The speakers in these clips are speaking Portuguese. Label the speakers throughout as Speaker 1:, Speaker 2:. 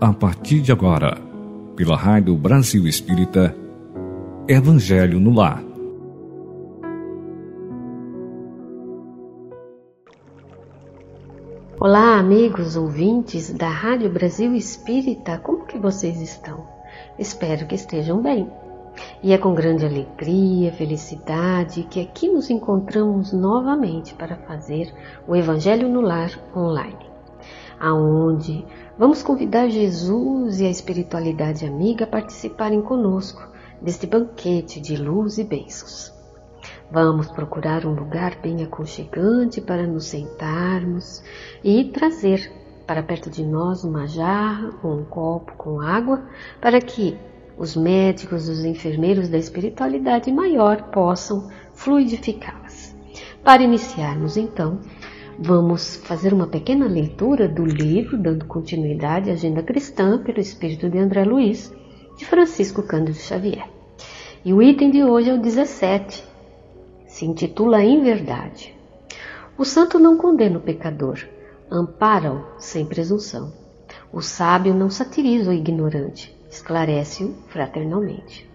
Speaker 1: a partir de agora, pela Rádio Brasil Espírita, Evangelho no Lar.
Speaker 2: Olá, amigos ouvintes da Rádio Brasil Espírita, como que vocês estão? Espero que estejam bem. E é com grande alegria, felicidade que aqui nos encontramos novamente para fazer o Evangelho no Lar online, aonde vamos convidar Jesus e a espiritualidade amiga a participarem conosco deste banquete de luz e bênçãos. Vamos procurar um lugar bem aconchegante para nos sentarmos e trazer para perto de nós uma jarra ou um copo com água para que os médicos, os enfermeiros da espiritualidade maior possam fluidificá-las. Para iniciarmos, então, vamos fazer uma pequena leitura do livro, dando continuidade à Agenda Cristã pelo Espírito de André Luiz, de Francisco Cândido Xavier. E o item de hoje é o 17, se intitula Em Verdade. O santo não condena o pecador, ampara-o sem presunção. O sábio não satiriza o ignorante, esclarece-o fraternalmente.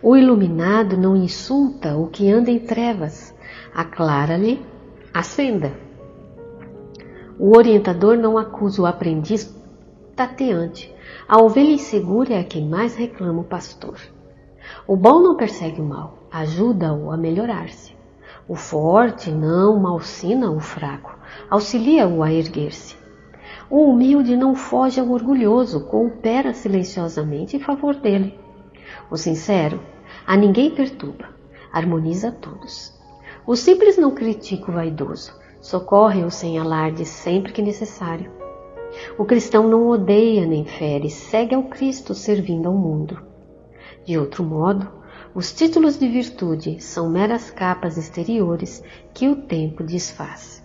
Speaker 2: O iluminado não insulta o que anda em trevas, aclara-lhe a senda. O orientador não acusa o aprendiz tateante, a ovelha insegura é a quem mais reclama o pastor. O bom não persegue o mal, ajuda-o a melhorar-se. O forte não malsina o fraco, auxilia-o a erguer-se. O humilde não foge ao orgulhoso, coopera silenciosamente em favor dele. O sincero a ninguém perturba, harmoniza a todos. O simples não critica o vaidoso, socorre-o sem alarde sempre que necessário. O cristão não odeia nem fere, segue ao Cristo servindo ao mundo. De outro modo, os títulos de virtude são meras capas exteriores que o tempo desfaz.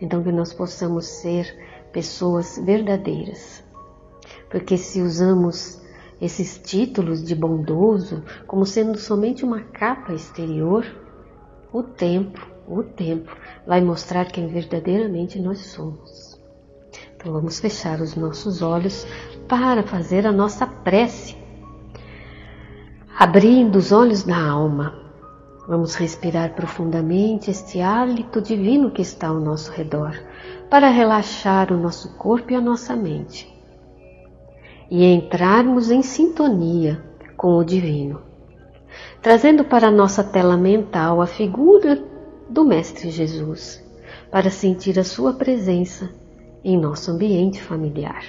Speaker 2: Então, que nós possamos ser pessoas verdadeiras. Porque se usamos esses títulos de bondoso como sendo somente uma capa exterior, o tempo, o tempo vai mostrar quem verdadeiramente nós somos. Então vamos fechar os nossos olhos para fazer a nossa prece. Abrindo os olhos da alma, vamos respirar profundamente este hálito divino que está ao nosso redor para relaxar o nosso corpo e a nossa mente e entrarmos em sintonia com o divino, trazendo para a nossa tela mental a figura do Mestre Jesus, para sentir a sua presença em nosso ambiente familiar.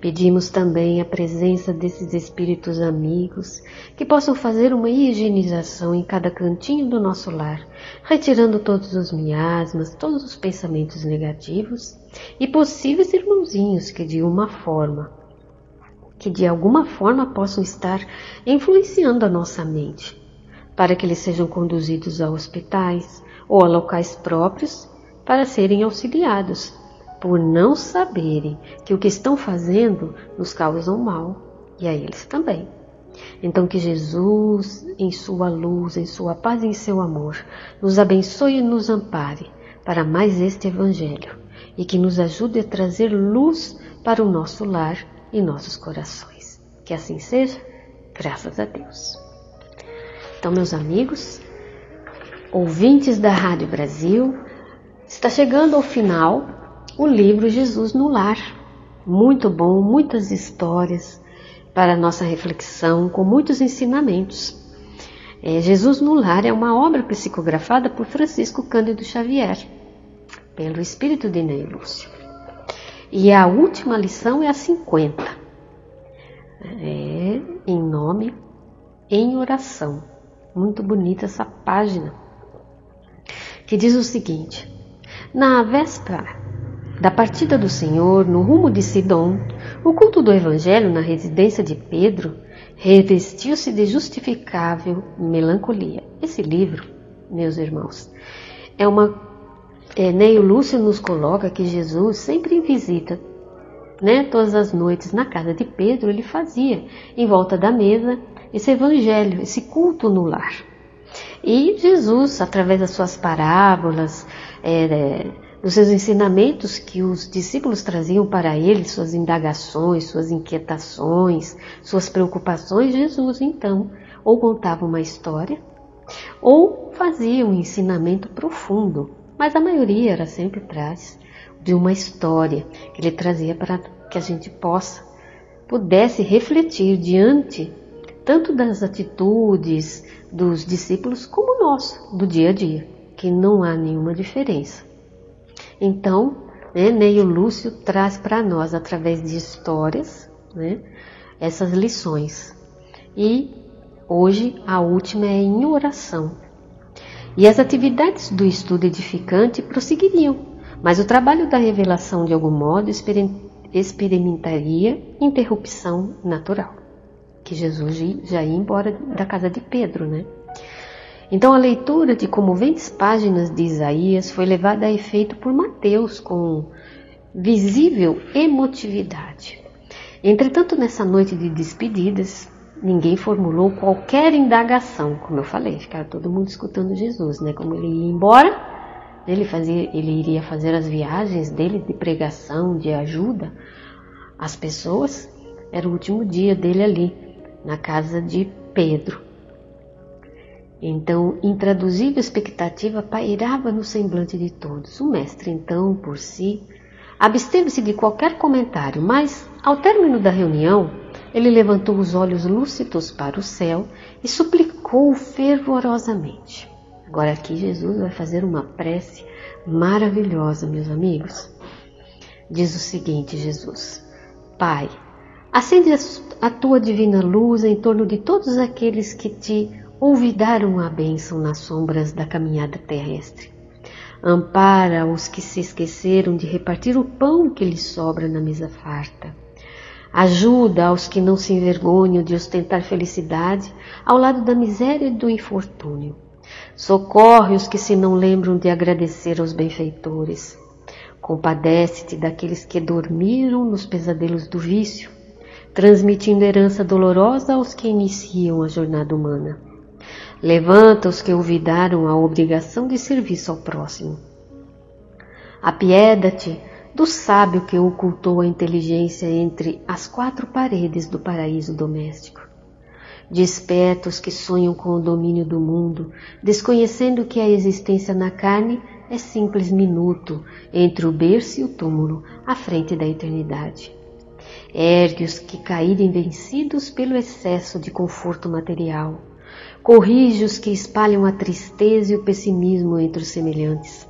Speaker 2: Pedimos também a presença desses espíritos amigos que possam fazer uma higienização em cada cantinho do nosso lar, retirando todos os miasmas, todos os pensamentos negativos e possíveis irmãozinhos que de uma forma, que de alguma forma possam estar influenciando a nossa mente, para que eles sejam conduzidos a hospitais ou a locais próprios para serem auxiliados por não saberem que o que estão fazendo nos causam mal e a eles também. Então que Jesus, em sua luz, em sua paz e em seu amor, nos abençoe e nos ampare para mais este evangelho e que nos ajude a trazer luz para o nosso lar e nossos corações. Que assim seja, graças a Deus. Então, meus amigos, ouvintes da Rádio Brasil, está chegando ao final o livro Jesus no Lar. Muito bom, muitas histórias para nossa reflexão, com muitos ensinamentos. É, Jesus no Lar é uma obra psicografada por Francisco Cândido Xavier, pelo espírito de Ney Lúcio. E a última lição é a 50. É em nome, em oração. Muito bonita essa página. Que diz o seguinte: Na véspera da partida do Senhor no rumo de Sidom, o culto do Evangelho na residência de Pedro revestiu-se de justificável melancolia. Esse livro, meus irmãos, é uma. É, Neio Lúcio nos coloca que Jesus sempre em visita, né, todas as noites na casa de Pedro, ele fazia em volta da mesa esse evangelho, esse culto no lar. E Jesus, através das suas parábolas, é, nos seus ensinamentos que os discípulos traziam para ele, suas indagações, suas inquietações, suas preocupações, Jesus então ou contava uma história ou fazia um ensinamento profundo, mas a maioria era sempre atrás de uma história que ele trazia para que a gente possa pudesse refletir diante tanto das atitudes dos discípulos como nosso, do dia a dia, que não há nenhuma diferença. Então, né, Neio Lúcio traz para nós, através de histórias, né, essas lições. E hoje a última é em oração. E as atividades do estudo edificante prosseguiriam, mas o trabalho da revelação, de algum modo, experimentaria interrupção natural que Jesus já ia embora da casa de Pedro, né? Então a leitura de comoventes páginas de Isaías foi levada a efeito por Mateus com visível emotividade. Entretanto, nessa noite de despedidas, ninguém formulou qualquer indagação, como eu falei, ficaram todo mundo escutando Jesus, né? Como ele ia embora, ele fazia, ele iria fazer as viagens dele de pregação, de ajuda às pessoas. Era o último dia dele ali na casa de Pedro. Então, intraduzível expectativa pairava no semblante de todos. O mestre, então, por si, absteve-se de qualquer comentário, mas, ao término da reunião, ele levantou os olhos lúcidos para o céu e suplicou fervorosamente. Agora aqui Jesus vai fazer uma prece maravilhosa, meus amigos. Diz o seguinte, Jesus: Pai, Acende a tua divina luz em torno de todos aqueles que te olvidaram a bênção nas sombras da caminhada terrestre. Ampara os que se esqueceram de repartir o pão que lhes sobra na mesa farta. Ajuda aos que não se envergonham de ostentar felicidade ao lado da miséria e do infortúnio. Socorre os que se não lembram de agradecer aos benfeitores. Compadece-te daqueles que dormiram nos pesadelos do vício transmitindo herança dolorosa aos que iniciam a jornada humana. Levanta os que olvidaram a obrigação de serviço ao próximo. Apieda-te do sábio que ocultou a inteligência entre as quatro paredes do paraíso doméstico. Desperta os que sonham com o domínio do mundo, desconhecendo que a existência na carne é simples minuto entre o berço e o túmulo, à frente da eternidade. Ergue os que caírem vencidos pelo excesso de conforto material. Corrige os que espalham a tristeza e o pessimismo entre os semelhantes.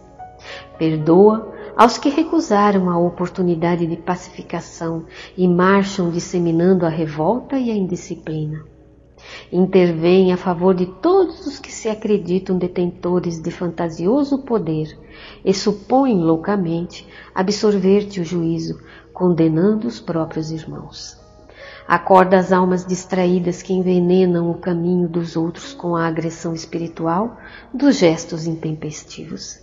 Speaker 2: Perdoa aos que recusaram a oportunidade de pacificação e marcham disseminando a revolta e a indisciplina. Intervém a favor de todos os que se acreditam detentores de fantasioso poder e supõem loucamente absorver-te o juízo, condenando os próprios irmãos. Acorda as almas distraídas que envenenam o caminho dos outros com a agressão espiritual dos gestos intempestivos.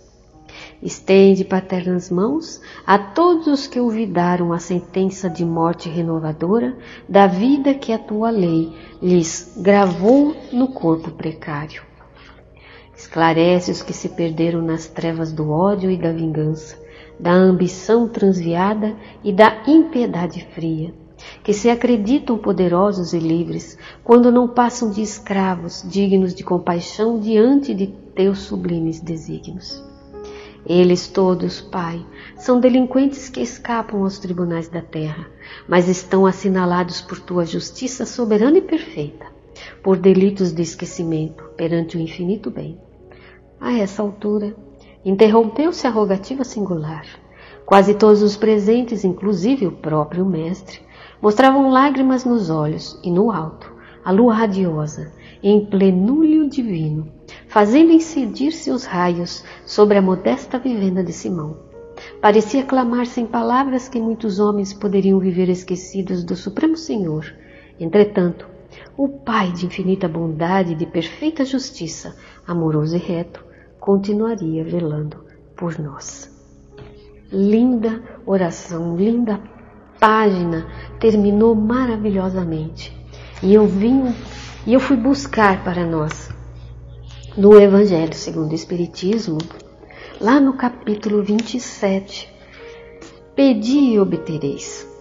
Speaker 2: Estende paternas mãos a todos os que olvidaram a sentença de morte renovadora da vida que a tua lei lhes gravou no corpo precário. Esclarece os que se perderam nas trevas do ódio e da vingança, da ambição transviada e da impiedade fria, que se acreditam poderosos e livres quando não passam de escravos dignos de compaixão diante de teus sublimes desígnios. Eles todos, Pai, são delinquentes que escapam aos tribunais da terra, mas estão assinalados por tua justiça soberana e perfeita, por delitos de esquecimento perante o infinito bem. A essa altura, Interrompeu-se a rogativa singular. Quase todos os presentes, inclusive o próprio mestre, mostravam lágrimas nos olhos e no alto, a lua radiosa, em plenúlio divino, fazendo incidir seus raios sobre a modesta vivenda de Simão. Parecia clamar sem palavras que muitos homens poderiam viver esquecidos do Supremo Senhor. Entretanto, o Pai de infinita bondade e de perfeita justiça, amoroso e reto, continuaria velando por nós. Linda oração, linda página, terminou maravilhosamente. E eu vim e eu fui buscar para nós no Evangelho segundo o Espiritismo lá no capítulo 27. Pedi e obtereis.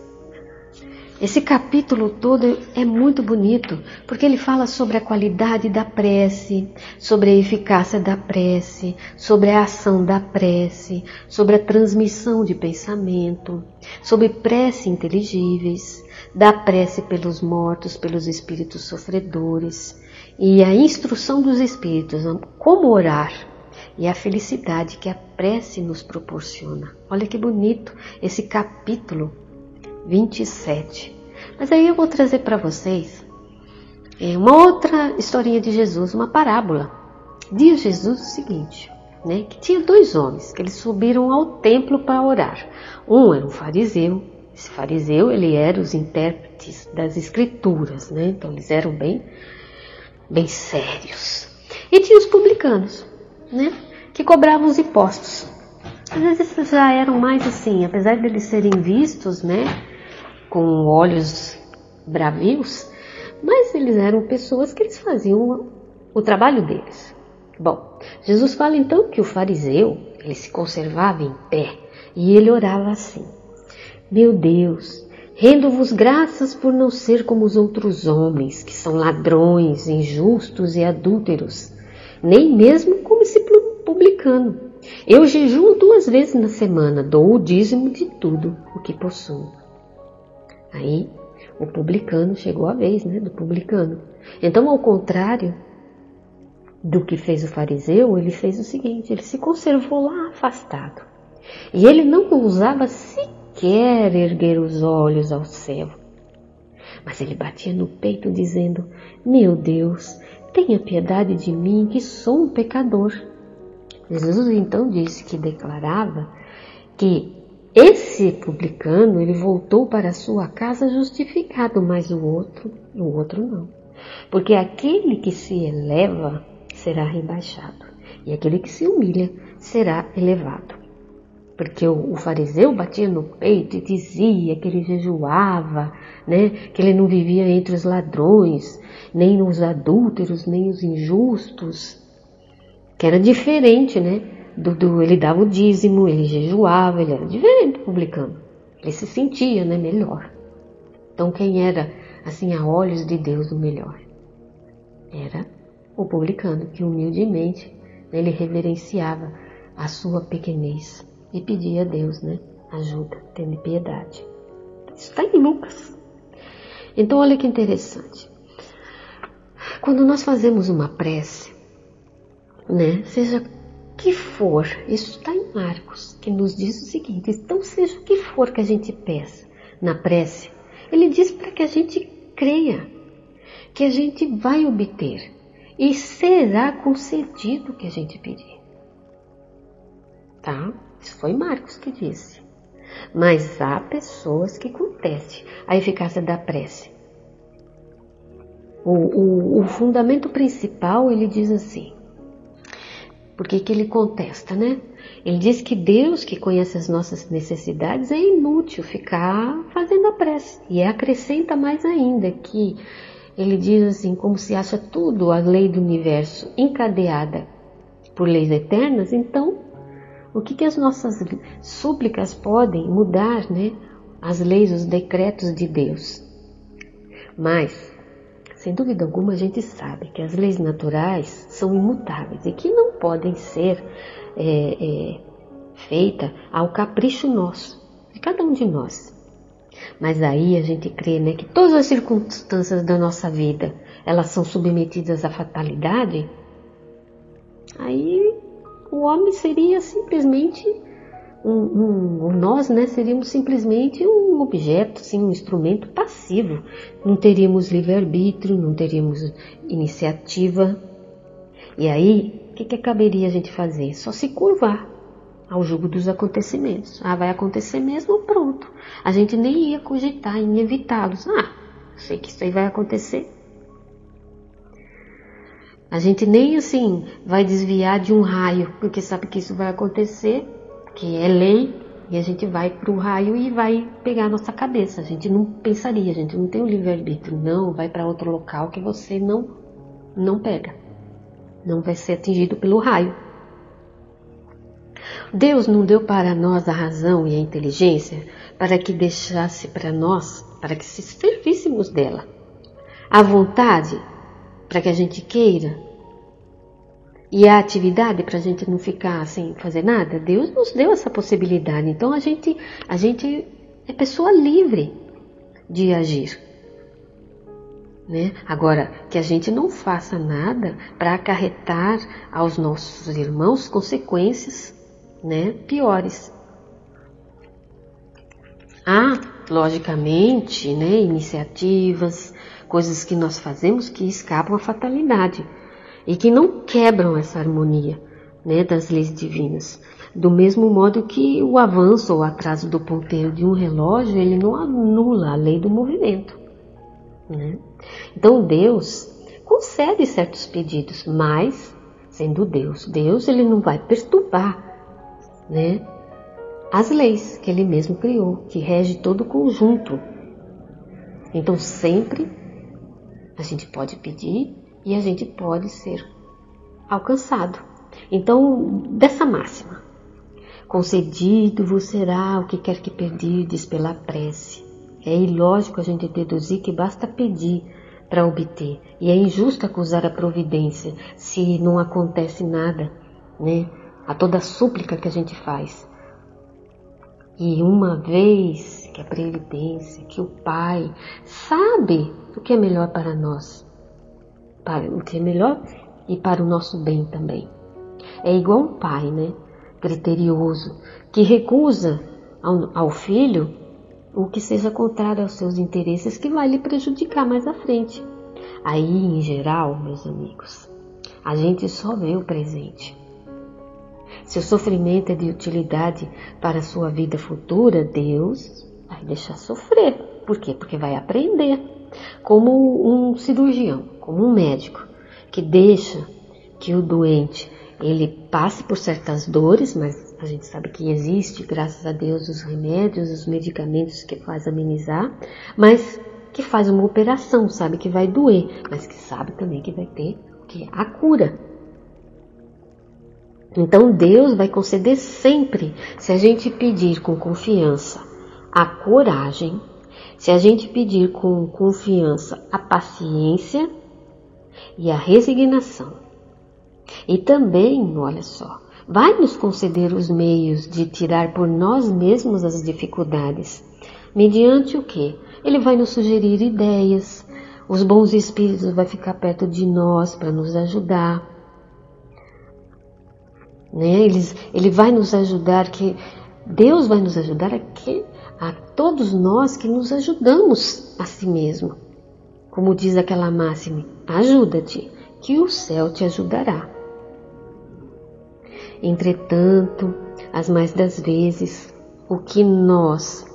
Speaker 2: Esse capítulo todo é muito bonito, porque ele fala sobre a qualidade da prece, sobre a eficácia da prece, sobre a ação da prece, sobre a transmissão de pensamento, sobre prece inteligíveis, da prece pelos mortos, pelos espíritos sofredores, e a instrução dos espíritos, como orar e a felicidade que a prece nos proporciona. Olha que bonito esse capítulo 27. Mas aí eu vou trazer para vocês é, uma outra historinha de Jesus, uma parábola. Diz Jesus o seguinte, né, que tinha dois homens que eles subiram ao templo para orar. Um era um fariseu. Esse fariseu ele era os intérpretes das escrituras, né? Então eles eram bem, bem sérios. E tinha os publicanos, né? Que cobravam os impostos. Às vezes já eram mais assim, apesar de eles serem vistos, né? Com olhos bravios, mas eles eram pessoas que eles faziam o trabalho deles. Bom, Jesus fala então que o fariseu, ele se conservava em pé e ele orava assim: Meu Deus, rendo-vos graças por não ser como os outros homens, que são ladrões, injustos e adúlteros, nem mesmo como esse publicano. Eu jejuo duas vezes na semana, dou o dízimo de tudo o que possuo. Aí o publicano chegou a vez, né, do publicano. Então, ao contrário do que fez o fariseu, ele fez o seguinte: ele se conservou lá afastado. E ele não ousava sequer erguer os olhos ao céu. Mas ele batia no peito dizendo: Meu Deus, tenha piedade de mim, que sou um pecador. Jesus então disse que declarava que esse publicano, ele voltou para sua casa justificado, mas o outro, o outro não. Porque aquele que se eleva será rebaixado, e aquele que se humilha será elevado. Porque o, o fariseu batia no peito e dizia que ele jejuava, né? que ele não vivia entre os ladrões, nem os adúlteros, nem os injustos, que era diferente, né? Do, ele dava o dízimo, ele jejuava, ele era diferente do publicano. Ele se sentia né, melhor. Então quem era, assim, a olhos de Deus o melhor? Era o publicano, que humildemente né, ele reverenciava a sua pequenez e pedia a Deus né, ajuda, tendo piedade. Isso está em Lucas. Então olha que interessante. Quando nós fazemos uma prece, né, seja que for, isso está em Marcos, que nos diz o seguinte: então, seja o que for que a gente peça na prece, ele diz para que a gente creia, que a gente vai obter e será concedido o que a gente pedir. Tá? Isso foi Marcos que disse. Mas há pessoas que contestem a eficácia da prece. O, o, o fundamento principal ele diz assim: porque que ele contesta, né? Ele diz que Deus, que conhece as nossas necessidades, é inútil ficar fazendo a prece. E acrescenta mais ainda que ele diz assim, como se acha tudo a lei do universo encadeada por leis eternas, então o que, que as nossas súplicas podem mudar, né? As leis, os decretos de Deus. Mas sem dúvida alguma, a gente sabe que as leis naturais são imutáveis e que não podem ser é, é, feitas ao capricho nosso, de cada um de nós. Mas aí a gente crê né, que todas as circunstâncias da nossa vida elas são submetidas à fatalidade. Aí o homem seria simplesmente um, um, nós né, seríamos simplesmente um objeto, assim, um instrumento passivo. Não teríamos livre-arbítrio, não teríamos iniciativa. E aí, que, que caberia a gente fazer? Só se curvar ao jugo dos acontecimentos. Ah, vai acontecer mesmo, pronto. A gente nem ia cogitar em evitá-los. Ah, sei que isso aí vai acontecer. A gente nem assim vai desviar de um raio, porque sabe que isso vai acontecer que é lei, e a gente vai para o raio e vai pegar a nossa cabeça. A gente não pensaria, a gente não tem o livre-arbítrio. Não, vai para outro local que você não, não pega. Não vai ser atingido pelo raio. Deus não deu para nós a razão e a inteligência para que deixasse para nós, para que se servíssemos dela. A vontade para que a gente queira e a atividade para a gente não ficar sem fazer nada. Deus nos deu essa possibilidade. Então a gente, a gente é pessoa livre de agir. Né? Agora, que a gente não faça nada para acarretar aos nossos irmãos consequências né, piores. Há, logicamente, né, iniciativas, coisas que nós fazemos que escapam à fatalidade e que não quebram essa harmonia né, das leis divinas. Do mesmo modo que o avanço ou atraso do ponteiro de um relógio, ele não anula a lei do movimento. Né? Então Deus concede certos pedidos, mas sendo Deus, Deus ele não vai perturbar né, as leis que ele mesmo criou, que rege todo o conjunto. Então sempre a gente pode pedir e a gente pode ser alcançado. Então, dessa máxima, concedido vos será o que quer que pedirdes pela prece. É ilógico a gente deduzir que basta pedir para obter. E é injusto acusar a providência se não acontece nada, né? A toda súplica que a gente faz. E uma vez que a previdência, que o Pai sabe o que é melhor para nós, para o que é melhor e para o nosso bem também. É igual um pai, né? Criterioso, que recusa ao, ao filho o que seja contrário aos seus interesses, que vai lhe prejudicar mais à frente. Aí, em geral, meus amigos, a gente só vê o presente. Se o sofrimento é de utilidade para a sua vida futura, Deus vai deixar sofrer. Por quê? Porque vai aprender. Como um cirurgião, como um médico, que deixa que o doente ele passe por certas dores, mas a gente sabe que existe, graças a Deus, os remédios, os medicamentos que faz amenizar, mas que faz uma operação, sabe que vai doer, mas que sabe também que vai ter que a cura. Então Deus vai conceder sempre, se a gente pedir com confiança a coragem, se a gente pedir com confiança a paciência e a resignação. E também, olha só, vai nos conceder os meios de tirar por nós mesmos as dificuldades. Mediante o que? Ele vai nos sugerir ideias, os bons espíritos vão ficar perto de nós para nos ajudar. Né? Eles, ele vai nos ajudar, que Deus vai nos ajudar a, que, a todos nós que nos ajudamos a si mesmo. Como diz aquela máxima, ajuda-te, que o céu te ajudará. Entretanto, as mais das vezes, o que nós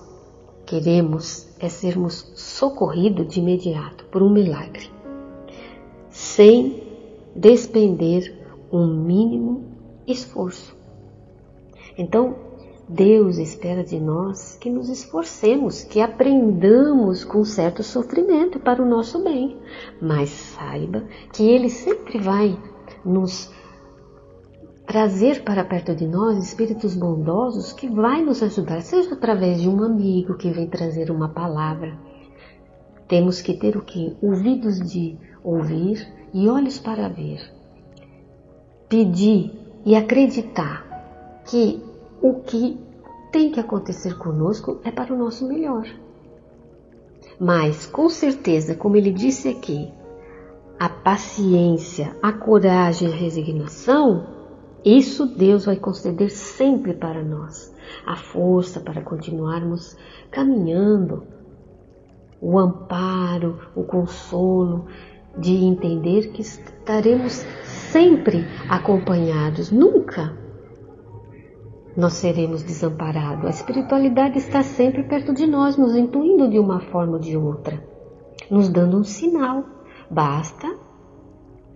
Speaker 2: queremos é sermos socorridos de imediato por um milagre, sem despender um mínimo esforço. Então, Deus espera de nós que nos esforcemos, que aprendamos com certo sofrimento para o nosso bem, mas saiba que Ele sempre vai nos trazer para perto de nós espíritos bondosos que vai nos ajudar, seja através de um amigo que vem trazer uma palavra. Temos que ter o que? Ouvidos de ouvir e olhos para ver. Pedir e acreditar que o que tem que acontecer conosco é para o nosso melhor. Mas, com certeza, como ele disse aqui, a paciência, a coragem a resignação isso Deus vai conceder sempre para nós, a força para continuarmos caminhando, o amparo, o consolo de entender que estaremos sempre acompanhados, nunca nós seremos desamparados. A espiritualidade está sempre perto de nós, nos intuindo de uma forma ou de outra, nos dando um sinal. Basta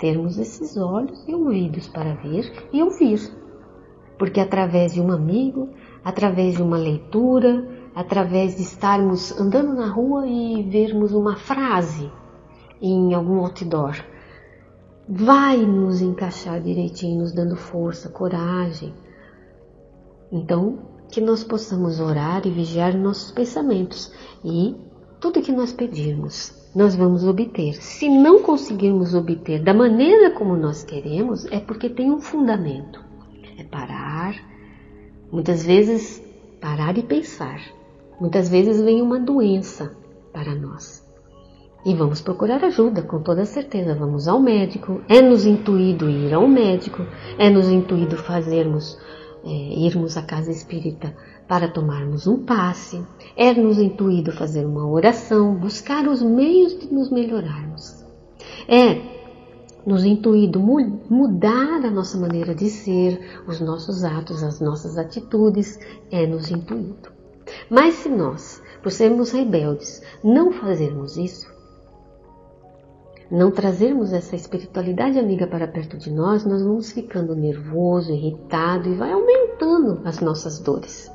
Speaker 2: termos esses olhos e ouvidos para ver e ouvir. Porque através de um amigo, através de uma leitura, através de estarmos andando na rua e vermos uma frase em algum outdoor, vai nos encaixar direitinho, nos dando força, coragem, Então, que nós possamos orar e vigiar nossos pensamentos e tudo que nós pedirmos, nós vamos obter. Se não conseguirmos obter da maneira como nós queremos, é porque tem um fundamento. É parar, muitas vezes parar e pensar. Muitas vezes vem uma doença para nós. E vamos procurar ajuda, com toda certeza. Vamos ao médico. É nos intuído ir ao médico, é nos intuído fazermos, é, irmos à casa espírita para tomarmos um passe, é nos intuído fazer uma oração, buscar os meios de nos melhorarmos. É nos intuído mudar a nossa maneira de ser, os nossos atos, as nossas atitudes, é nos intuído. Mas se nós, por sermos rebeldes, não fazermos isso, não trazermos essa espiritualidade amiga para perto de nós, nós vamos ficando nervoso, irritado e vai aumentando as nossas dores.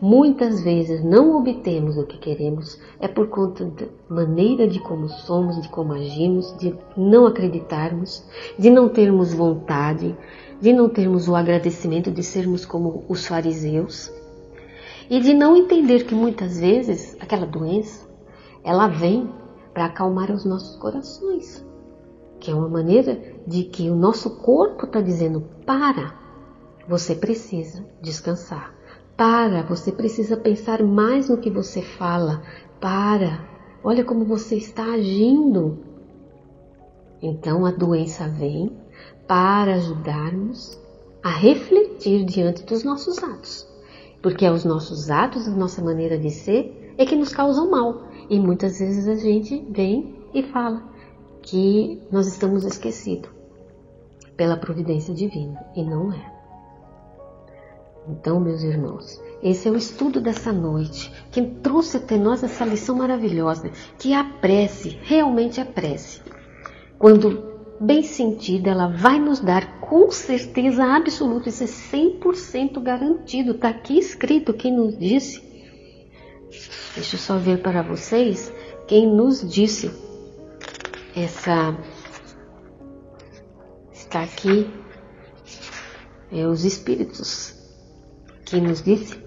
Speaker 2: Muitas vezes não obtemos o que queremos é por conta da maneira de como somos, de como agimos, de não acreditarmos, de não termos vontade, de não termos o agradecimento de sermos como os fariseus e de não entender que muitas vezes aquela doença ela vem para acalmar os nossos corações, que é uma maneira de que o nosso corpo está dizendo: para, você precisa descansar, para, você precisa pensar mais no que você fala, para, olha como você está agindo. Então a doença vem para ajudarmos a refletir diante dos nossos atos, porque é os nossos atos, a nossa maneira de ser, é que nos causam mal. E muitas vezes a gente vem e fala que nós estamos esquecidos pela providência divina e não é. Então, meus irmãos, esse é o estudo dessa noite. Quem trouxe até nós essa lição maravilhosa, que a prece, realmente a prece, quando bem sentida, ela vai nos dar com certeza absoluta, isso é 100% garantido, está aqui escrito quem nos disse Deixa eu só ver para vocês quem nos disse essa. Está aqui é, os espíritos que nos disse.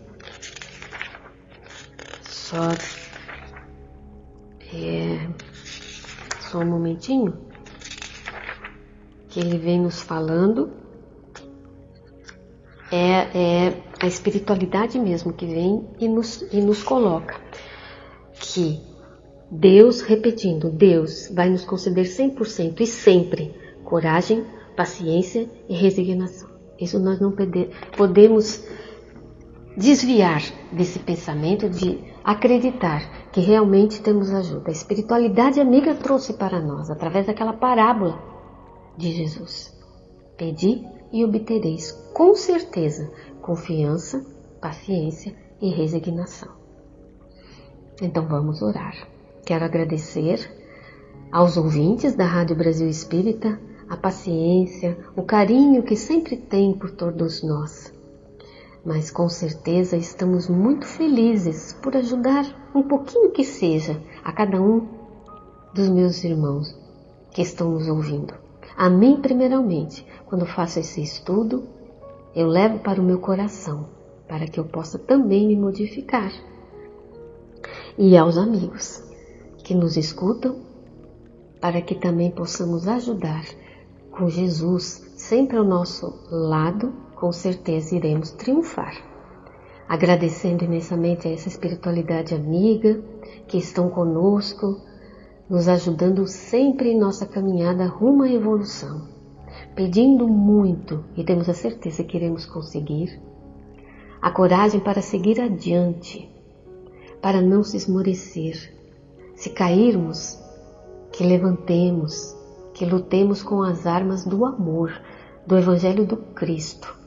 Speaker 2: Só. É, só um momentinho. Que ele vem nos falando. É, é a espiritualidade mesmo que vem e nos, e nos coloca que Deus, repetindo, Deus vai nos conceder 100% e sempre coragem, paciência e resignação. Isso nós não podemos desviar desse pensamento de acreditar que realmente temos ajuda. A espiritualidade amiga trouxe para nós, através daquela parábola de Jesus. Pedi e obtereis, com certeza, confiança, paciência e resignação. Então vamos orar. Quero agradecer aos ouvintes da Rádio Brasil Espírita a paciência, o carinho que sempre tem por todos nós. Mas com certeza estamos muito felizes por ajudar um pouquinho que seja a cada um dos meus irmãos que estão nos ouvindo. A mim, primeiramente, quando faço esse estudo, eu levo para o meu coração, para que eu possa também me modificar e aos amigos que nos escutam, para que também possamos ajudar com Jesus sempre ao nosso lado, com certeza iremos triunfar. Agradecendo imensamente a essa espiritualidade amiga que estão conosco, nos ajudando sempre em nossa caminhada rumo à evolução, pedindo muito e temos a certeza que iremos conseguir, a coragem para seguir adiante para não se esmorecer. Se cairmos, que levantemos, que lutemos com as armas do amor, do Evangelho do Cristo.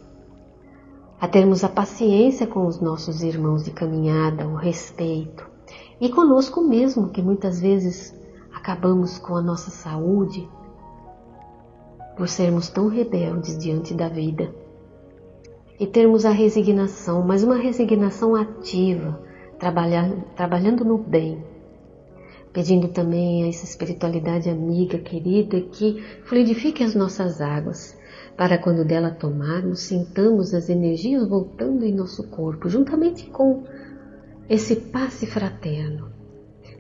Speaker 2: A termos a paciência com os nossos irmãos de caminhada, o respeito. E conosco mesmo, que muitas vezes acabamos com a nossa saúde por sermos tão rebeldes diante da vida. E termos a resignação, mas uma resignação ativa, trabalhando, trabalhando no bem, pedindo também a essa espiritualidade amiga, querida, que fluidifique as nossas águas, para quando dela tomarmos, sintamos as energias voltando em nosso corpo, juntamente com esse passe fraterno,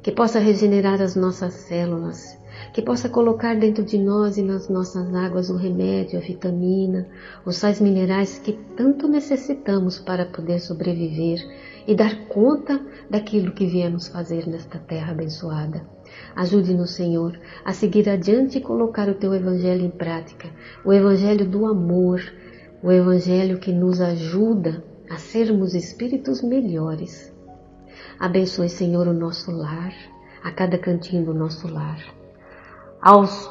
Speaker 2: que possa regenerar as nossas células, que possa colocar dentro de nós e nas nossas águas o remédio, a vitamina, os sais minerais que tanto necessitamos para poder sobreviver e dar conta daquilo que viemos fazer nesta terra abençoada. Ajude-nos, Senhor, a seguir adiante e colocar o teu evangelho em prática, o evangelho do amor, o evangelho que nos ajuda a sermos espíritos melhores. Abençoe, Senhor, o nosso lar, a cada cantinho do nosso lar. Aos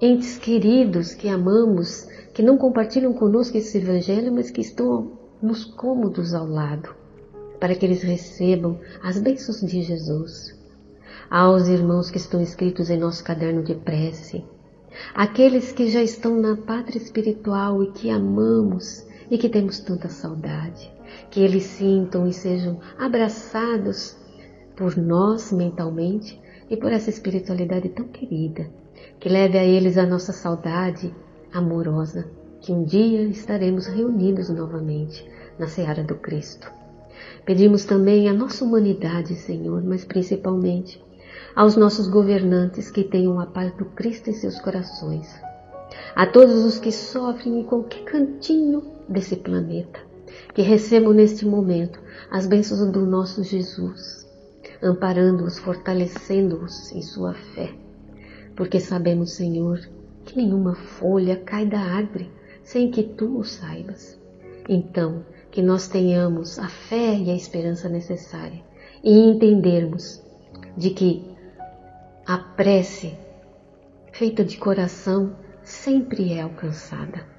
Speaker 2: entes queridos que amamos, que não compartilham conosco esse evangelho, mas que estão nos cômodos ao lado, para que eles recebam as bênçãos de Jesus aos irmãos que estão escritos em nosso caderno de prece, aqueles que já estão na pátria espiritual e que amamos e que temos tanta saudade, que eles sintam e sejam abraçados por nós mentalmente e por essa espiritualidade tão querida, que leve a eles a nossa saudade amorosa, que um dia estaremos reunidos novamente na seara do Cristo. Pedimos também a nossa humanidade, Senhor, mas principalmente aos nossos governantes que tenham a paz do Cristo em seus corações, a todos os que sofrem em qualquer cantinho desse planeta, que recebam neste momento as bênçãos do nosso Jesus, amparando-os, fortalecendo-os em sua fé, porque sabemos, Senhor, que nenhuma folha cai da árvore sem que tu o saibas. Então, que nós tenhamos a fé e a esperança necessária e entendermos de que a prece feita de coração sempre é alcançada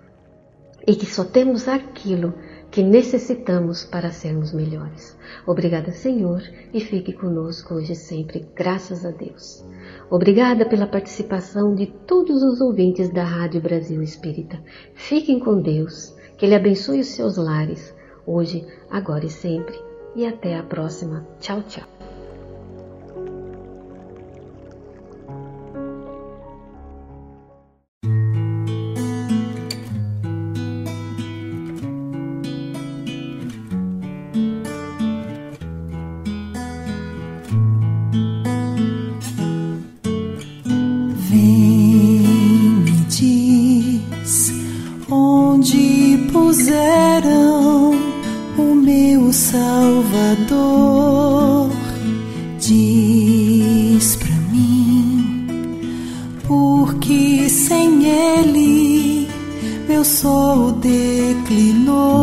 Speaker 2: e que só temos aquilo que necessitamos para sermos melhores. Obrigada, Senhor, e fique conosco hoje sempre, graças a Deus. Obrigada pela participação de todos os ouvintes da Rádio Brasil Espírita. Fiquem com Deus, que Ele abençoe os seus lares, hoje, agora e sempre. E até a próxima. Tchau, tchau.
Speaker 3: Salvador, diz pra mim, porque sem Ele meu sol declinou.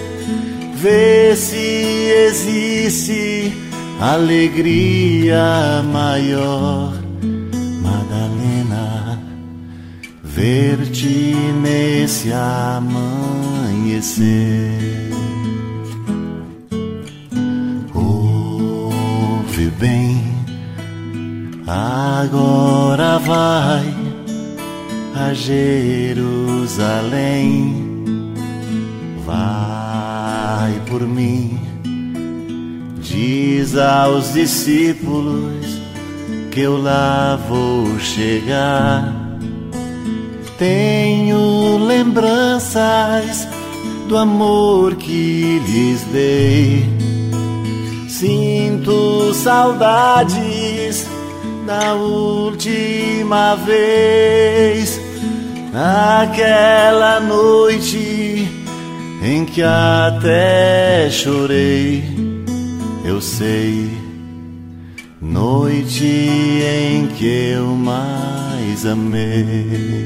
Speaker 3: Vê se existe alegria maior, Madalena, ver-te nesse amanhecer. Ouve bem, agora vai a Jerusalém. Vai por mim, diz aos discípulos que eu lá vou chegar. Tenho lembranças do amor que lhes dei. Sinto saudades da última vez, naquela noite em que até chorei. Eu sei, noite em que eu mais amei.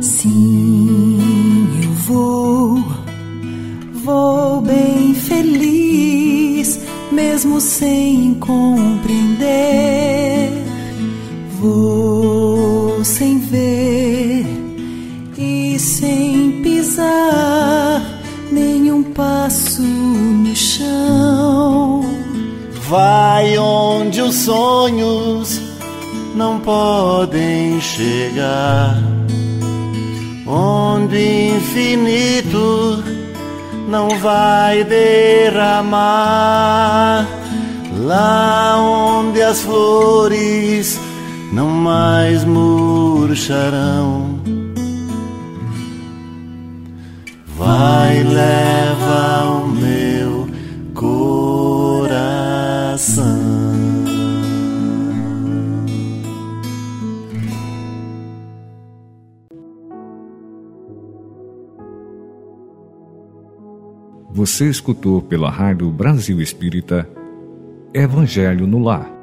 Speaker 4: Sim, eu vou, vou bem feliz, mesmo sem compreender. Vou sem ver sem pisar nenhum passo no chão.
Speaker 3: Vai onde os sonhos não podem chegar onde infinito não vai derramar, lá onde as flores não mais murcharão. Vai, leva o meu coração.
Speaker 1: Você escutou pela Rádio Brasil Espírita Evangelho no Lar